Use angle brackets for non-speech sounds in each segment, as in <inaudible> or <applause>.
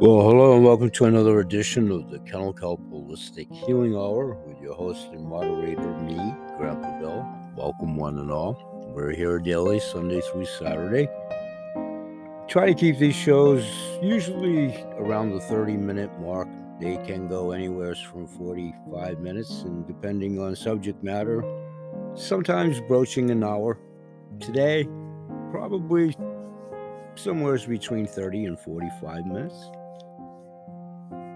Well, hello and welcome to another edition of the Kennel Kelp Holistic Healing Hour with your host and moderator, me, Grandpa Bill. Welcome, one and all. We're here daily, Sunday through Saturday. Try to keep these shows usually around the 30 minute mark. They can go anywhere from 45 minutes, and depending on subject matter, sometimes broaching an hour. Today, probably somewhere between 30 and 45 minutes.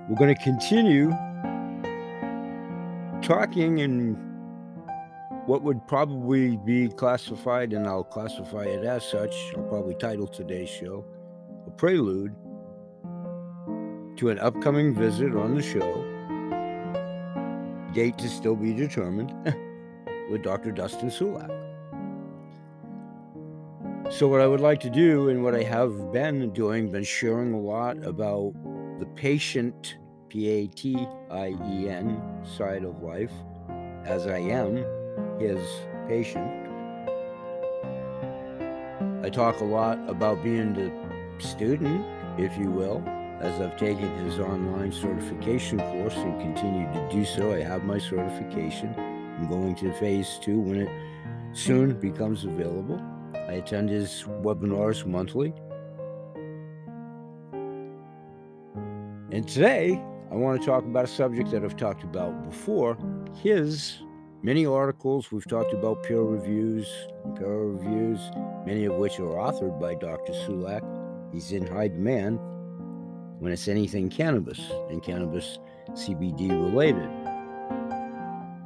We're going to continue talking in what would probably be classified, and I'll classify it as such. I'll probably title today's show A Prelude to an upcoming visit on the show. Date to still be determined <laughs> with Dr. Dustin Sulak. So, what I would like to do, and what I have been doing, been sharing a lot about the patient, P A T I E N, side of life, as I am his patient. I talk a lot about being the student, if you will, as I've taken his online certification course and continue to do so. I have my certification. I'm going to phase two when it soon becomes available. I attend his webinars monthly. And today, I want to talk about a subject that I've talked about before his many articles. We've talked about peer reviews, peer reviews, many of which are authored by Dr. Sulak. He's in high demand when it's anything cannabis and cannabis CBD related.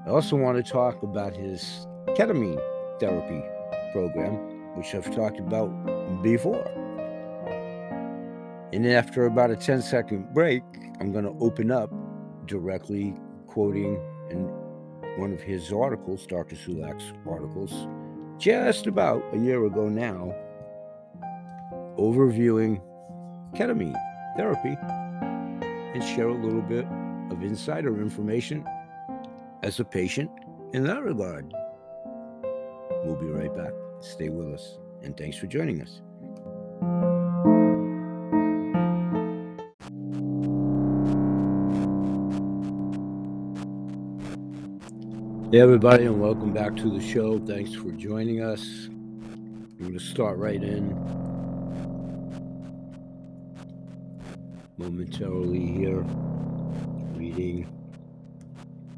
I also want to talk about his ketamine therapy program, which I've talked about before. And then after about a 10 second break, I'm going to open up directly quoting in one of his articles, Dr. Sulak's articles, just about a year ago now, overviewing ketamine therapy and share a little bit of insider information as a patient in that regard. We'll be right back. Stay with us, and thanks for joining us. Hey, everybody, and welcome back to the show. Thanks for joining us. I'm going to start right in momentarily here, reading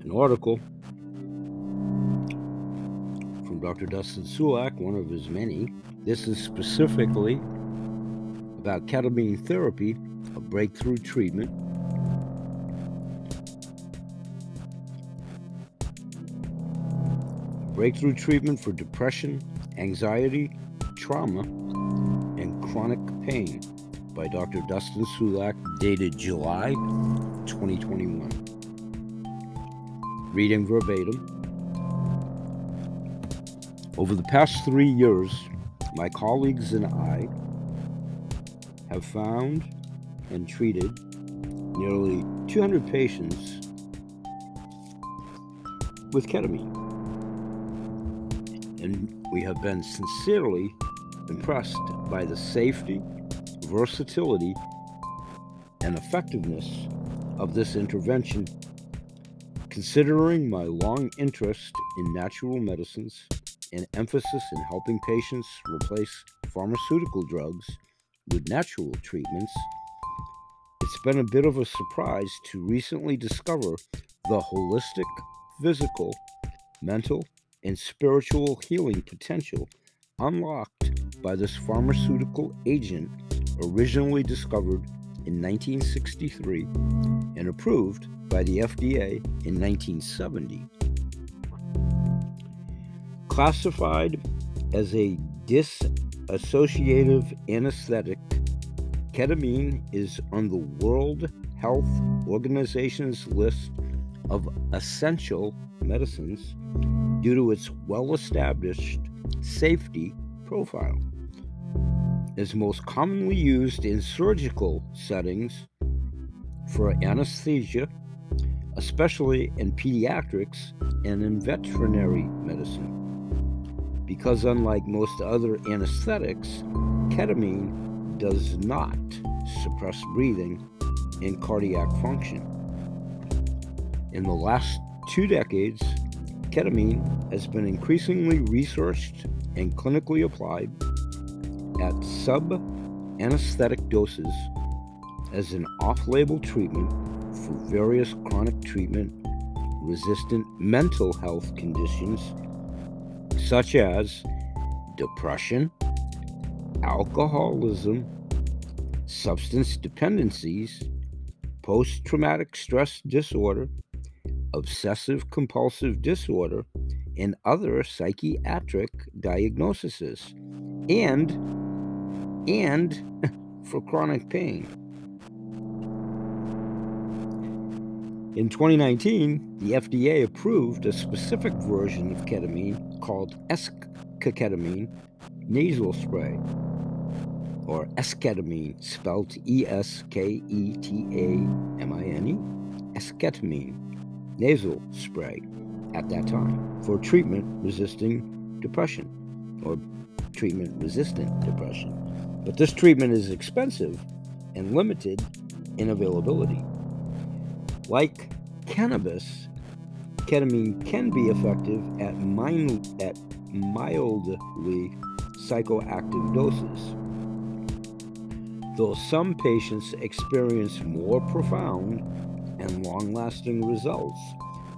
an article from Dr. Dustin Sulak, one of his many. This is specifically about ketamine therapy, a breakthrough treatment breakthrough treatment for depression, anxiety, trauma, and chronic pain by Dr. Dustin Sulak, dated July 2021. Reading verbatim. Over the past three years, my colleagues and I have found and treated nearly 200 patients with ketamine and we have been sincerely impressed by the safety, versatility, and effectiveness of this intervention. Considering my long interest in natural medicines and emphasis in helping patients replace pharmaceutical drugs with natural treatments, it's been a bit of a surprise to recently discover the holistic, physical, mental, and spiritual healing potential unlocked by this pharmaceutical agent originally discovered in 1963 and approved by the FDA in 1970. Classified as a dissociative anesthetic, ketamine is on the World Health Organization's list of essential medicines due to its well established safety profile. Is most commonly used in surgical settings for anesthesia, especially in pediatrics and in veterinary medicine. Because, unlike most other anesthetics, ketamine does not suppress breathing and cardiac function. In the last two decades, ketamine has been increasingly researched and clinically applied at sub anesthetic doses as an off label treatment for various chronic treatment resistant mental health conditions such as depression, alcoholism, substance dependencies, post traumatic stress disorder, obsessive compulsive disorder, and other psychiatric diagnoses, and and <laughs> for chronic pain. In 2019, the FDA approved a specific version of ketamine called esketamine nasal spray, or esketamine, spelled E S K E T A M I N E, esketamine nasal spray at that time for treatment resisting depression or treatment resistant depression. But this treatment is expensive and limited in availability. Like cannabis, ketamine can be effective at, mind, at mildly psychoactive doses. Though some patients experience more profound and long lasting results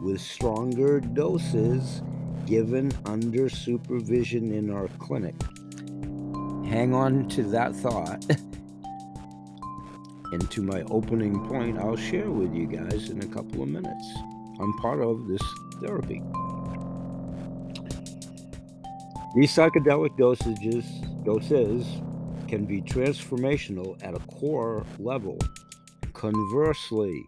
with stronger doses given under supervision in our clinic. Hang on to that thought. <laughs> and to my opening point, I'll share with you guys in a couple of minutes. I'm part of this therapy. These psychedelic dosages, doses can be transformational at a core level. Conversely,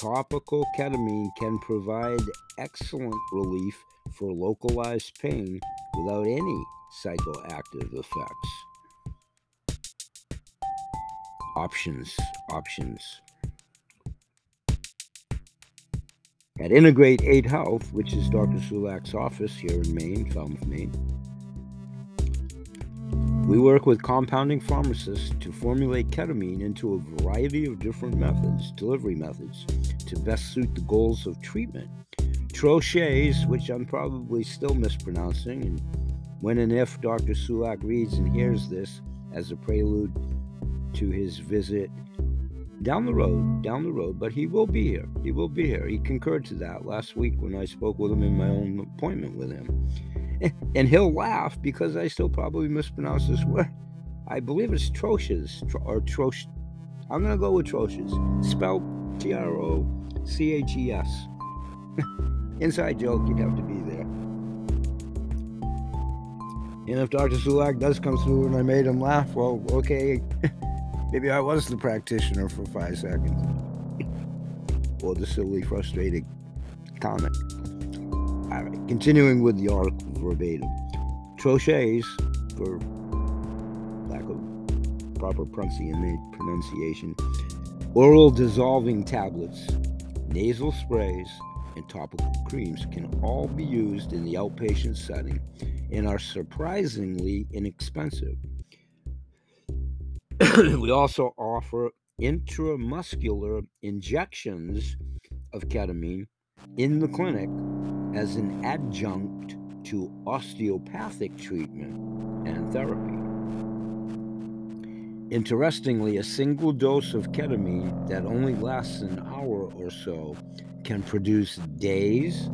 topical ketamine can provide excellent relief for localized pain without any psychoactive effects options, options. At Integrate 8 Health, which is Dr. Sulak's office here in Maine, Falmouth, Maine, we work with compounding pharmacists to formulate ketamine into a variety of different methods, delivery methods, to best suit the goals of treatment. Troches, which I'm probably still mispronouncing, and when and if Dr. Sulak reads and hears this as a prelude to his visit down the road, down the road, but he will be here. He will be here. He concurred to that last week when I spoke with him in my own appointment with him. And he'll laugh because I still probably mispronounce this word. I believe it's Troches or Troch. I'm going to go with Troches. Spelled T R O C H E S. <laughs> Inside joke, you'd have to be there. And if Dr. Sulak does come through and I made him laugh, well, okay. <laughs> Maybe I was the practitioner for five seconds. or the silly, frustrated comment. All right, continuing with the article verbatim. Troches, for lack of proper pronunciation, oral dissolving tablets, nasal sprays, and topical creams can all be used in the outpatient setting and are surprisingly inexpensive. <clears throat> we also offer intramuscular injections of ketamine in the clinic as an adjunct to osteopathic treatment and therapy. Interestingly, a single dose of ketamine that only lasts an hour or so can produce days,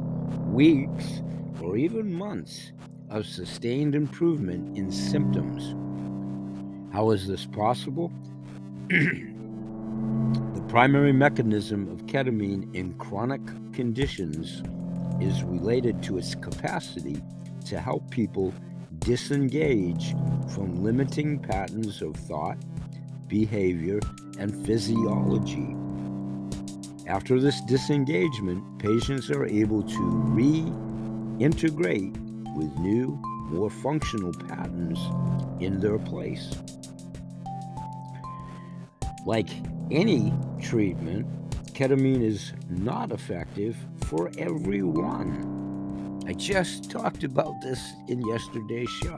weeks, or even months of sustained improvement in symptoms how is this possible? <clears throat> the primary mechanism of ketamine in chronic conditions is related to its capacity to help people disengage from limiting patterns of thought, behavior, and physiology. After this disengagement, patients are able to reintegrate with new, more functional patterns in their place. Like any treatment, ketamine is not effective for everyone. I just talked about this in yesterday's show.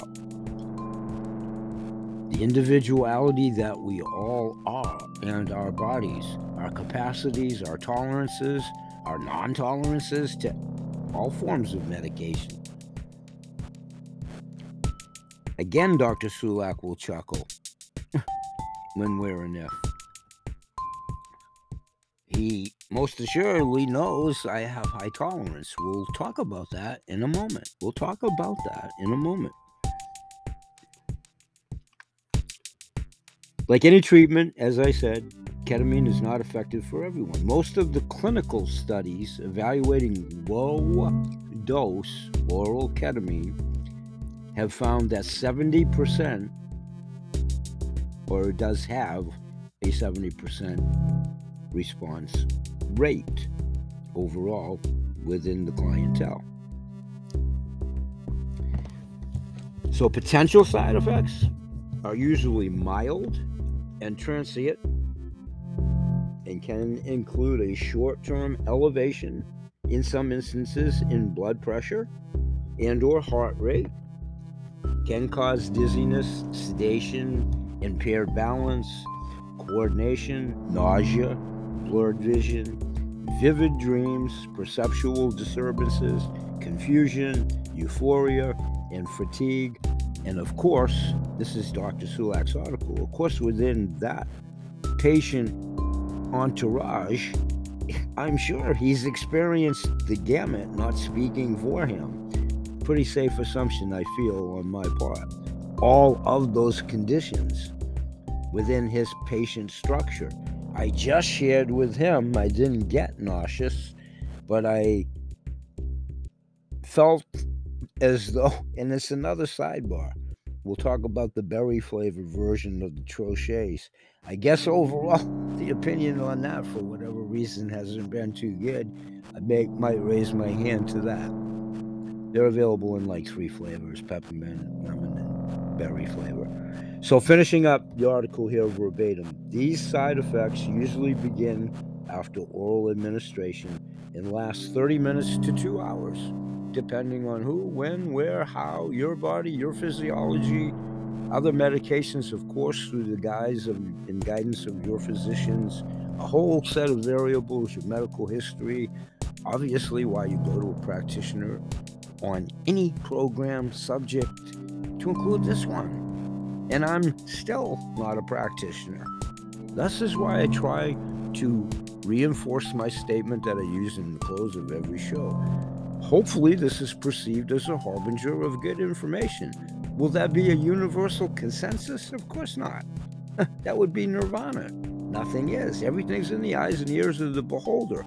The individuality that we all are, and our bodies, our capacities, our tolerances, our non tolerances to all forms of medication. Again, Dr. Sulak will chuckle <laughs> when we're if. He most assuredly knows I have high tolerance. We'll talk about that in a moment. We'll talk about that in a moment. Like any treatment, as I said, ketamine is not effective for everyone. Most of the clinical studies evaluating low dose oral ketamine have found that 70% or does have a 70% response rate overall within the clientele. So, potential side effects are usually mild and transient and can include a short term elevation in some instances in blood pressure and or heart rate can cause dizziness sedation impaired balance coordination nausea blurred vision vivid dreams perceptual disturbances confusion euphoria and fatigue and of course, this is Dr. Sulak's article. Of course, within that patient entourage, I'm sure he's experienced the gamut, not speaking for him. Pretty safe assumption, I feel, on my part. All of those conditions within his patient structure. I just shared with him, I didn't get nauseous, but I felt as though, <laughs> and it's another sidebar. We'll talk about the berry flavored version of the Troches. I guess overall, <laughs> the opinion on that, for whatever reason, hasn't been too good. I may, might raise my hand to that. They're available in like three flavors peppermint, lemon, berry flavor. So, finishing up the article here verbatim, these side effects usually begin after oral administration and last 30 minutes to two hours depending on who, when, where, how, your body, your physiology, other medications, of course, through the guise of and guidance of your physicians, a whole set of variables, your medical history, obviously why you go to a practitioner on any program subject to include this one. And I'm still not a practitioner. This is why I try to reinforce my statement that I use in the close of every show. Hopefully, this is perceived as a harbinger of good information. Will that be a universal consensus? Of course not. <laughs> that would be nirvana. Nothing is. Everything's in the eyes and ears of the beholder.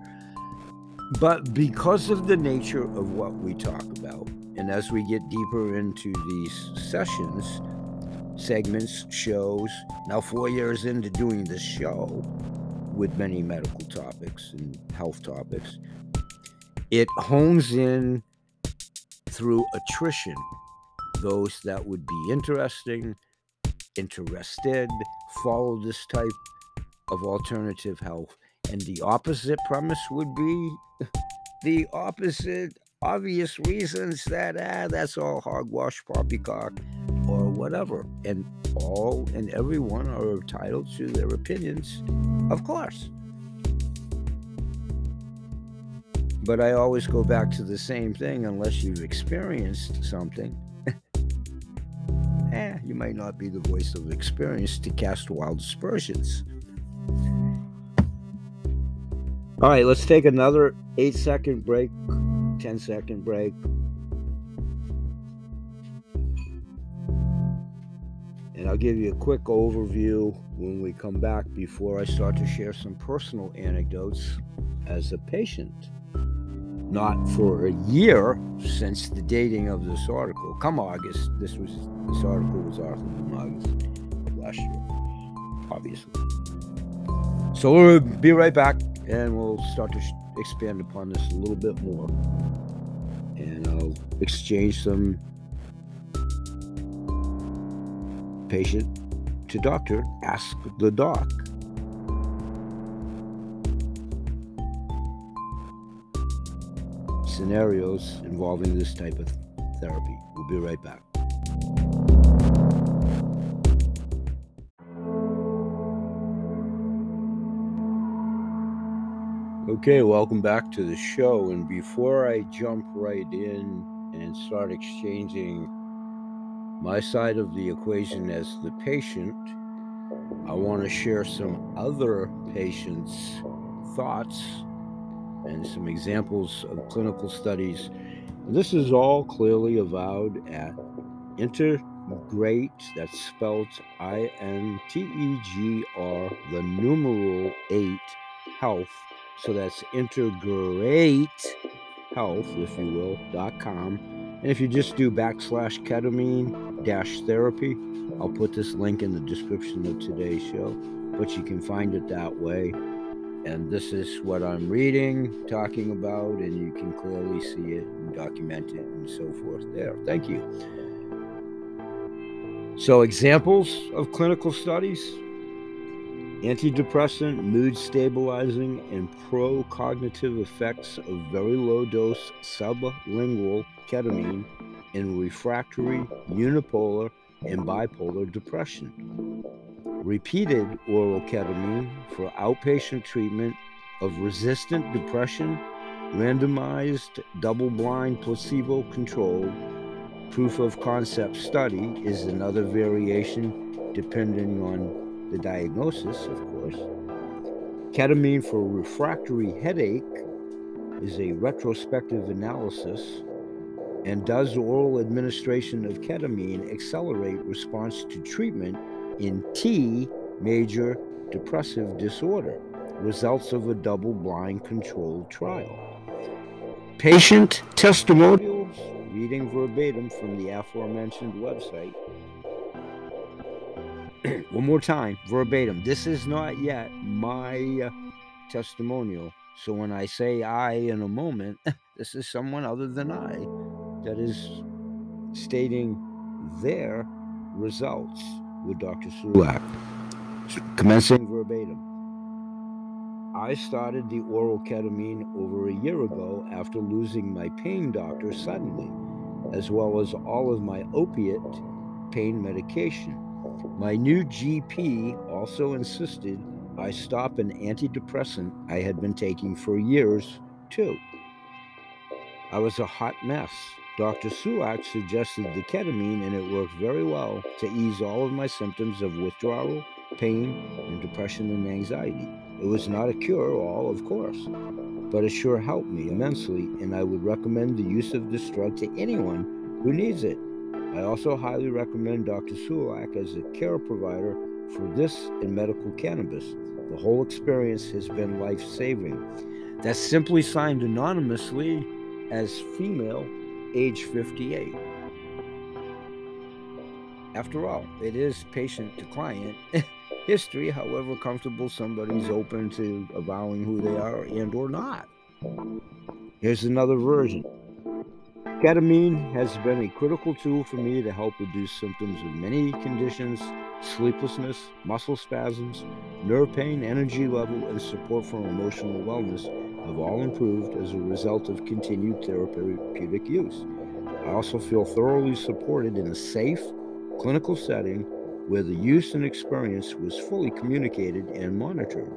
But because of the nature of what we talk about, and as we get deeper into these sessions, segments, shows, now four years into doing this show with many medical topics and health topics, it hones in through attrition those that would be interesting, interested, follow this type of alternative health. And the opposite premise would be <laughs> the opposite obvious reasons that ah, that's all hogwash, poppycock, or whatever. And all and everyone are entitled to their opinions, of course. But I always go back to the same thing unless you've experienced something. <laughs> eh, you might not be the voice of experience to cast wild aspersions. All right, let's take another eight second break, 10 second break. And I'll give you a quick overview when we come back before I start to share some personal anecdotes as a patient not for a year since the dating of this article. Come August, this was this article was authored in August of last year, obviously. So we'll be right back, and we'll start to expand upon this a little bit more, and I'll exchange some patient to doctor. Ask the doc. scenarios involving this type of therapy. We'll be right back. Okay, welcome back to the show. And before I jump right in and start exchanging my side of the equation as the patient, I want to share some other patients' thoughts and some examples of clinical studies. This is all clearly avowed at Integrate, that's spelled I N T E G R, the numeral 8 health so that's integrate health, if you will, dot com. And if you just do backslash ketamine dash therapy, I'll put this link in the description of today's show, but you can find it that way. And this is what I'm reading, talking about, and you can clearly see it and document it and so forth there. Thank you. So, examples of clinical studies Antidepressant, mood stabilizing, and pro cognitive effects of very low dose sublingual ketamine in refractory, unipolar, and bipolar depression. Repeated oral ketamine for outpatient treatment of resistant depression, randomized, double blind, placebo controlled proof of concept study is another variation depending on the diagnosis, of course. Ketamine for refractory headache is a retrospective analysis. And does oral administration of ketamine accelerate response to treatment in T major depressive disorder? Results of a double blind controlled trial. Patient testimonials, reading verbatim from the aforementioned website, <clears throat> one more time, verbatim. This is not yet my uh, testimonial. So when I say I in a moment, <laughs> this is someone other than I that is stating their results with Dr. Sulak. Commencing verbatim. I started the oral ketamine over a year ago after losing my pain doctor suddenly, as well as all of my opiate pain medication. My new GP also insisted I stop an antidepressant I had been taking for years, too. I was a hot mess. Dr. Sulak suggested the ketamine, and it worked very well to ease all of my symptoms of withdrawal, pain, and depression and anxiety. It was not a cure all, of course, but it sure helped me immensely, and I would recommend the use of this drug to anyone who needs it. I also highly recommend Dr. Sulak as a care provider for this and medical cannabis. The whole experience has been life saving. That's simply signed anonymously as female, age 58. After all, it is patient to client <laughs> history, however comfortable somebody's open to avowing who they are and or not. Here's another version. Ketamine has been a critical tool for me to help reduce symptoms of many conditions sleeplessness, muscle spasms, nerve pain, energy level, and support for emotional wellness have all improved as a result of continued therapeutic use. I also feel thoroughly supported in a safe, clinical setting where the use and experience was fully communicated and monitored.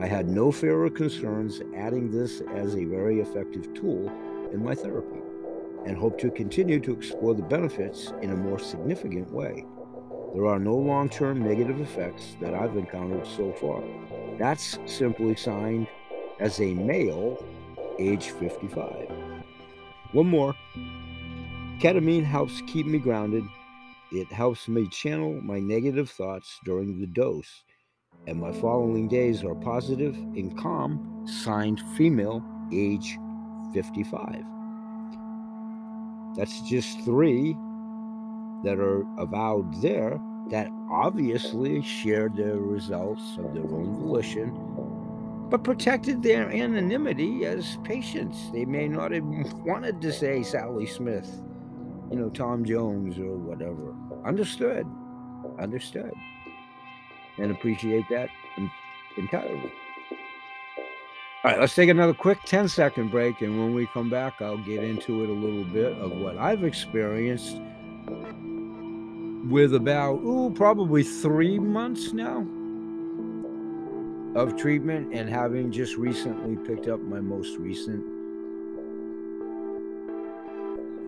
I had no fear or concerns adding this as a very effective tool in my therapy and hope to continue to explore the benefits in a more significant way. There are no long term negative effects that I've encountered so far. That's simply signed as a male, age 55. One more ketamine helps keep me grounded. It helps me channel my negative thoughts during the dose, and my following days are positive and calm, signed female, age 55. That's just three that are avowed there that obviously shared their results of their own volition, but protected their anonymity as patients. They may not have wanted to say Sally Smith, you know, Tom Jones or whatever. Understood. Understood. And appreciate that entirely. All right, let's take another quick 10 second break. And when we come back, I'll get into it a little bit of what I've experienced with about, ooh, probably three months now of treatment and having just recently picked up my most recent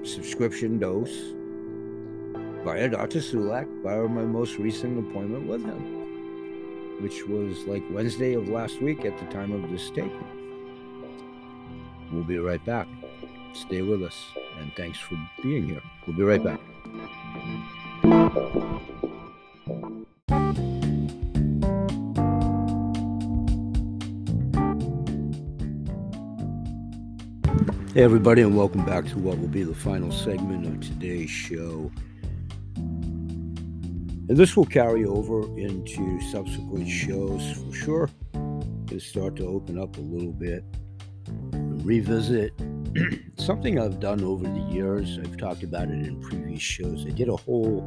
subscription dose via Dr. Sulak via my most recent appointment with him, which was like Wednesday of last week at the time of this tape. We'll be right back. Stay with us, and thanks for being here. We'll be right back. Hey, everybody, and welcome back to what will be the final segment of today's show. And this will carry over into subsequent shows for sure. It'll start to open up a little bit, revisit <clears throat> something I've done over the years. I've talked about it in previous shows. I did a whole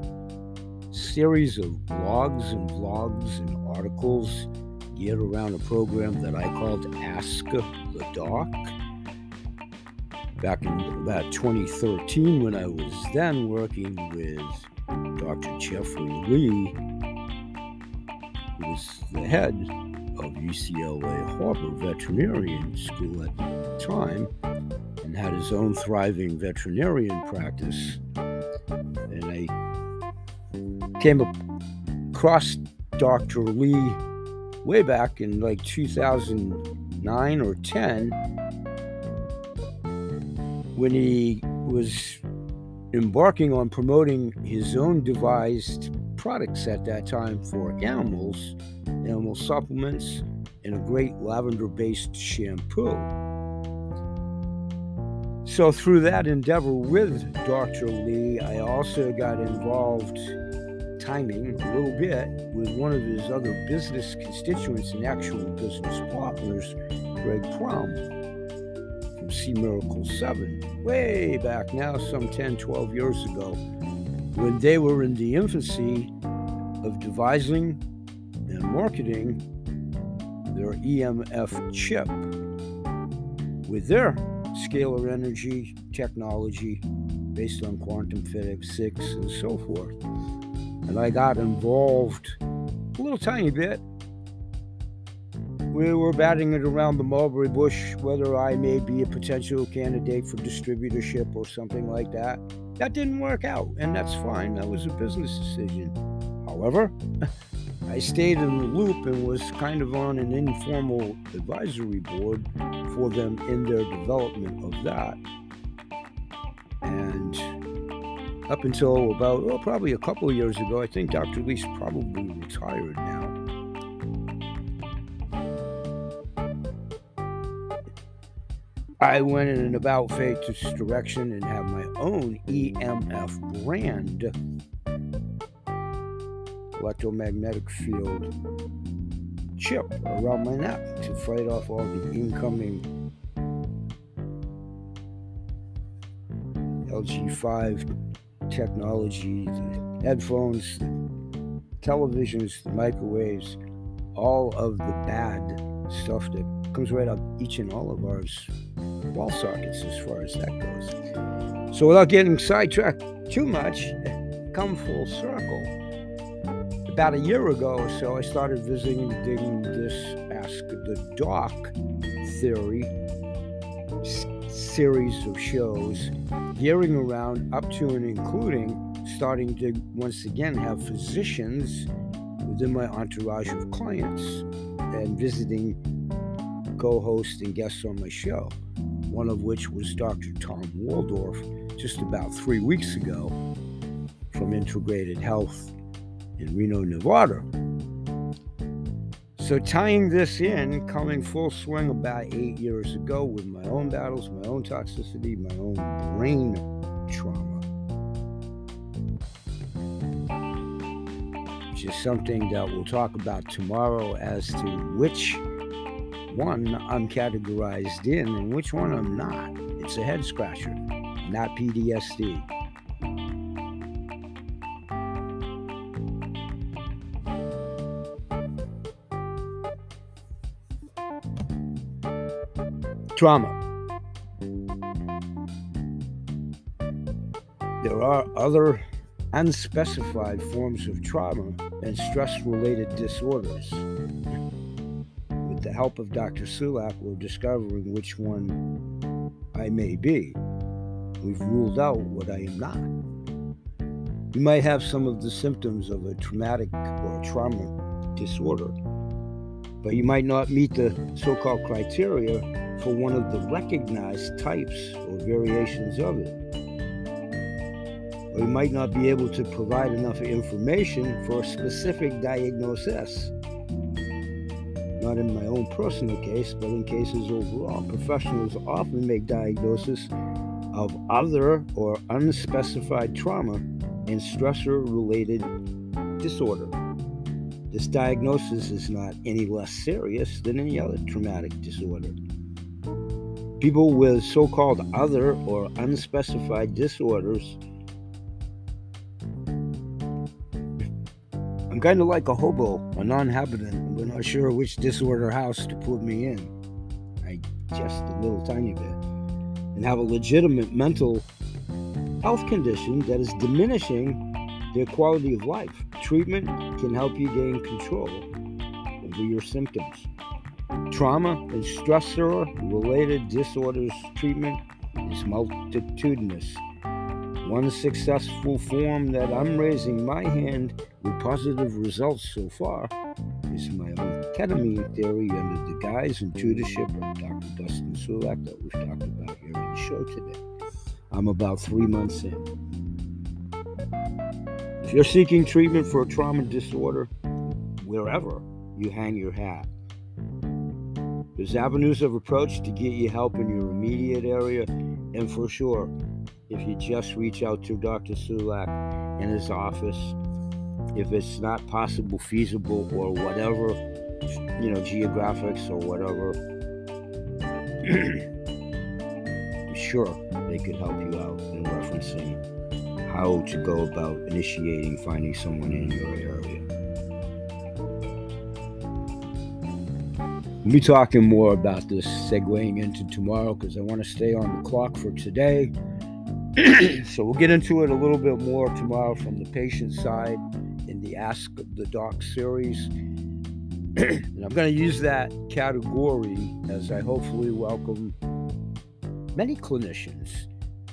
series of blogs and vlogs and articles geared around a program that I called Ask the Doc back in about 2013 when I was then working with Dr. Jeffrey Lee, who was the head of UCLA Harbor Veterinarian School at the time and had his own thriving veterinarian practice. And I came across Dr. Lee way back in like 2009 or 10 when he was embarking on promoting his own devised products at that time for animals, animal supplements, and a great lavender based shampoo. So, through that endeavor with Dr. Lee, I also got involved timing a little bit with one of his other business constituents and actual business partners, Greg Prom. See Miracle 7 way back now, some 10, 12 years ago, when they were in the infancy of devising and marketing their EMF chip with their scalar energy technology based on quantum physics and so forth. And I got involved a little tiny bit we were batting it around the mulberry bush whether I may be a potential candidate for distributorship or something like that. That didn't work out, and that's fine. That was a business decision. However, <laughs> I stayed in the loop and was kind of on an informal advisory board for them in their development of that. And up until about, well, probably a couple years ago, I think Dr. Lee's probably retired now. I went in an about face direction and have my own EMF brand electromagnetic field chip around my neck to fight off all the incoming LG5 technology, the headphones, televisions, the microwaves, all of the bad stuff that comes right up each and all of ours wall sockets as far as that goes. So without getting sidetracked too much, <laughs> come full circle. About a year ago or so, I started visiting digging this Ask the Doc theory series of shows, gearing around up to and including starting to once again have physicians within my entourage of clients and visiting co hosts and guests on my show one of which was Dr. Tom Waldorf just about three weeks ago from Integrated Health in Reno, Nevada. So, tying this in, coming full swing about eight years ago with my own battles, my own toxicity, my own brain trauma. Which is something that we'll talk about tomorrow as to which one I'm categorized in and which one I'm not. It's a head scratcher, not PTSD. Trauma. There are other unspecified forms of trauma and stress related disorders help of Dr. Sulak, we're discovering which one I may be. We've ruled out what I am not. You might have some of the symptoms of a traumatic or trauma disorder, but you might not meet the so called criteria for one of the recognized types or variations of it. Or you might not be able to provide enough information for a specific diagnosis. Not in my own personal case, but in cases overall. Uh, professionals often make diagnosis of other or unspecified trauma and stressor related disorder. This diagnosis is not any less serious than any other traumatic disorder. People with so called other or unspecified disorders. I'm kind of like a hobo, a non habitant. We're not sure which disorder house to put me in. I just a little tiny bit. And have a legitimate mental health condition that is diminishing their quality of life. Treatment can help you gain control over your symptoms. Trauma and stressor related disorders treatment is multitudinous. One successful form that I'm raising my hand with positive results so far is my own ketamine theory under the guise and tutorship of Dr. Dustin Sulak that we've talked about here in the show today. I'm about three months in. If you're seeking treatment for a trauma disorder, wherever you hang your hat, there's avenues of approach to get you help in your immediate area, and for sure, if you just reach out to Dr. Sulak in his office, if it's not possible, feasible, or whatever, you know, geographics or whatever, <clears throat> sure they could help you out in referencing how to go about initiating finding someone in your area. We'll be talking more about this segueing into tomorrow because I want to stay on the clock for today. <clears throat> so we'll get into it a little bit more tomorrow from the patient side in the Ask the Doc series. <clears throat> and I'm going to use that category as I hopefully welcome many clinicians,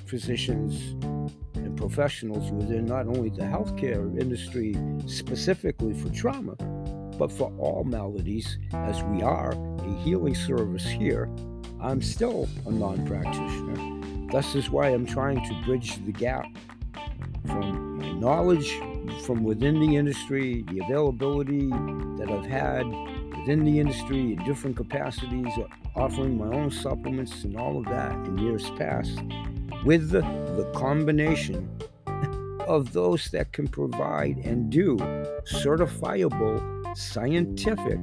physicians, and professionals within not only the healthcare industry specifically for trauma, but for all maladies, as we are a healing service here, I'm still a non practitioner. Thus is why I'm trying to bridge the gap from my knowledge from within the industry, the availability that I've had within the industry in different capacities, offering my own supplements and all of that in years past, with the, the combination of those that can provide and do certifiable scientific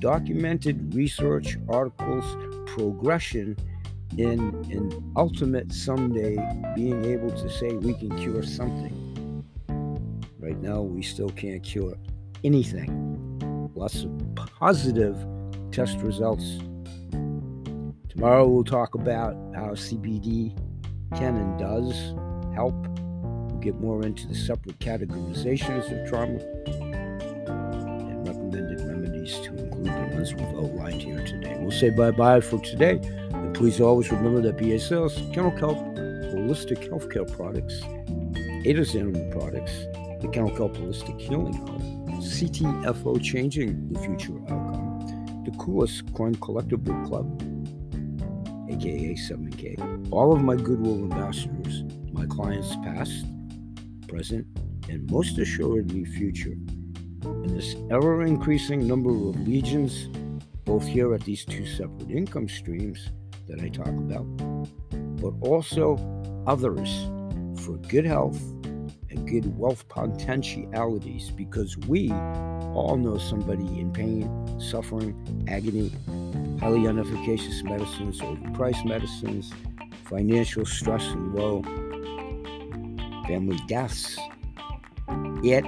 documented research articles progression in an ultimate someday being able to say we can cure something right now we still can't cure anything lots of positive test results tomorrow we'll talk about how cbd can and does help we'll get more into the separate categorizations of trauma and recommended remedies to include the ones we've outlined here today. We'll say bye bye for today. Please always remember that BA Kennel Kelp, holistic healthcare products, Ada's animal products, the Kennel Kelp Holistic Healing Home, CTFO Changing the Future Outcome, the coolest coin collectible club, aka 7K. All of my Goodwill ambassadors, my clients past, present, and most assuredly future in this ever increasing number of legions, both here at these two separate income streams that I talk about, but also others for good health and good wealth potentialities because we all know somebody in pain, suffering, agony, highly inefficacious medicines, overpriced medicines, financial stress and woe, family deaths. It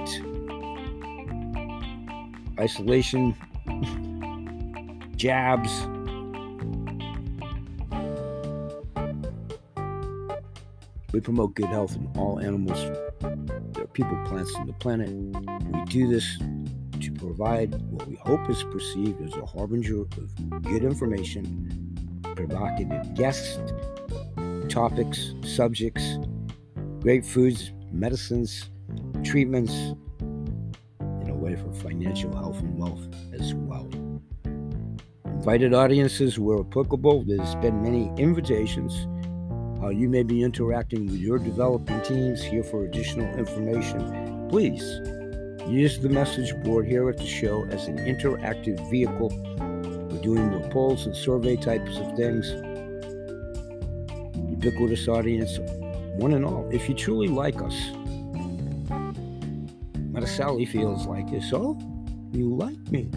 isolation, <laughs> jabs. We promote good health in all animals. People, plants on the planet. We do this to provide what we hope is perceived as a harbinger of good information, provocative guests, topics, subjects, great foods, medicines, treatments, and a way for financial health and wealth as well. Invited audiences where applicable, there's been many invitations how you may be interacting with your developing teams here for additional information. Please use the message board here at the show as an interactive vehicle. We're doing the polls and survey types of things. Ubiquitous audience, one and all. If you truly like us, Sally feels like it. So, you like me.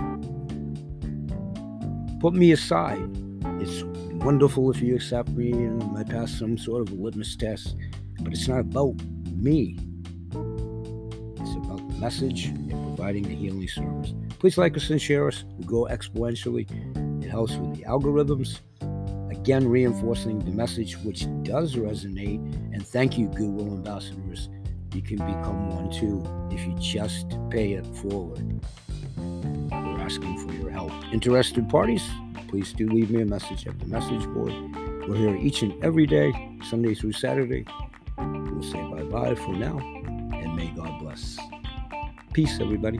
Put me aside. It's wonderful if you accept me and I pass some sort of litmus test, but it's not about me. It's about the message and providing the healing service. Please like us and share us. We go exponentially. It helps with the algorithms. Again, reinforcing the message which does resonate. And thank you, Google ambassadors. You can become one too if you just pay it forward. We're asking for your help. Interested parties? Please do leave me a message at the message board. We're here each and every day, Sunday through Saturday. We'll say bye bye for now, and may God bless. Peace, everybody.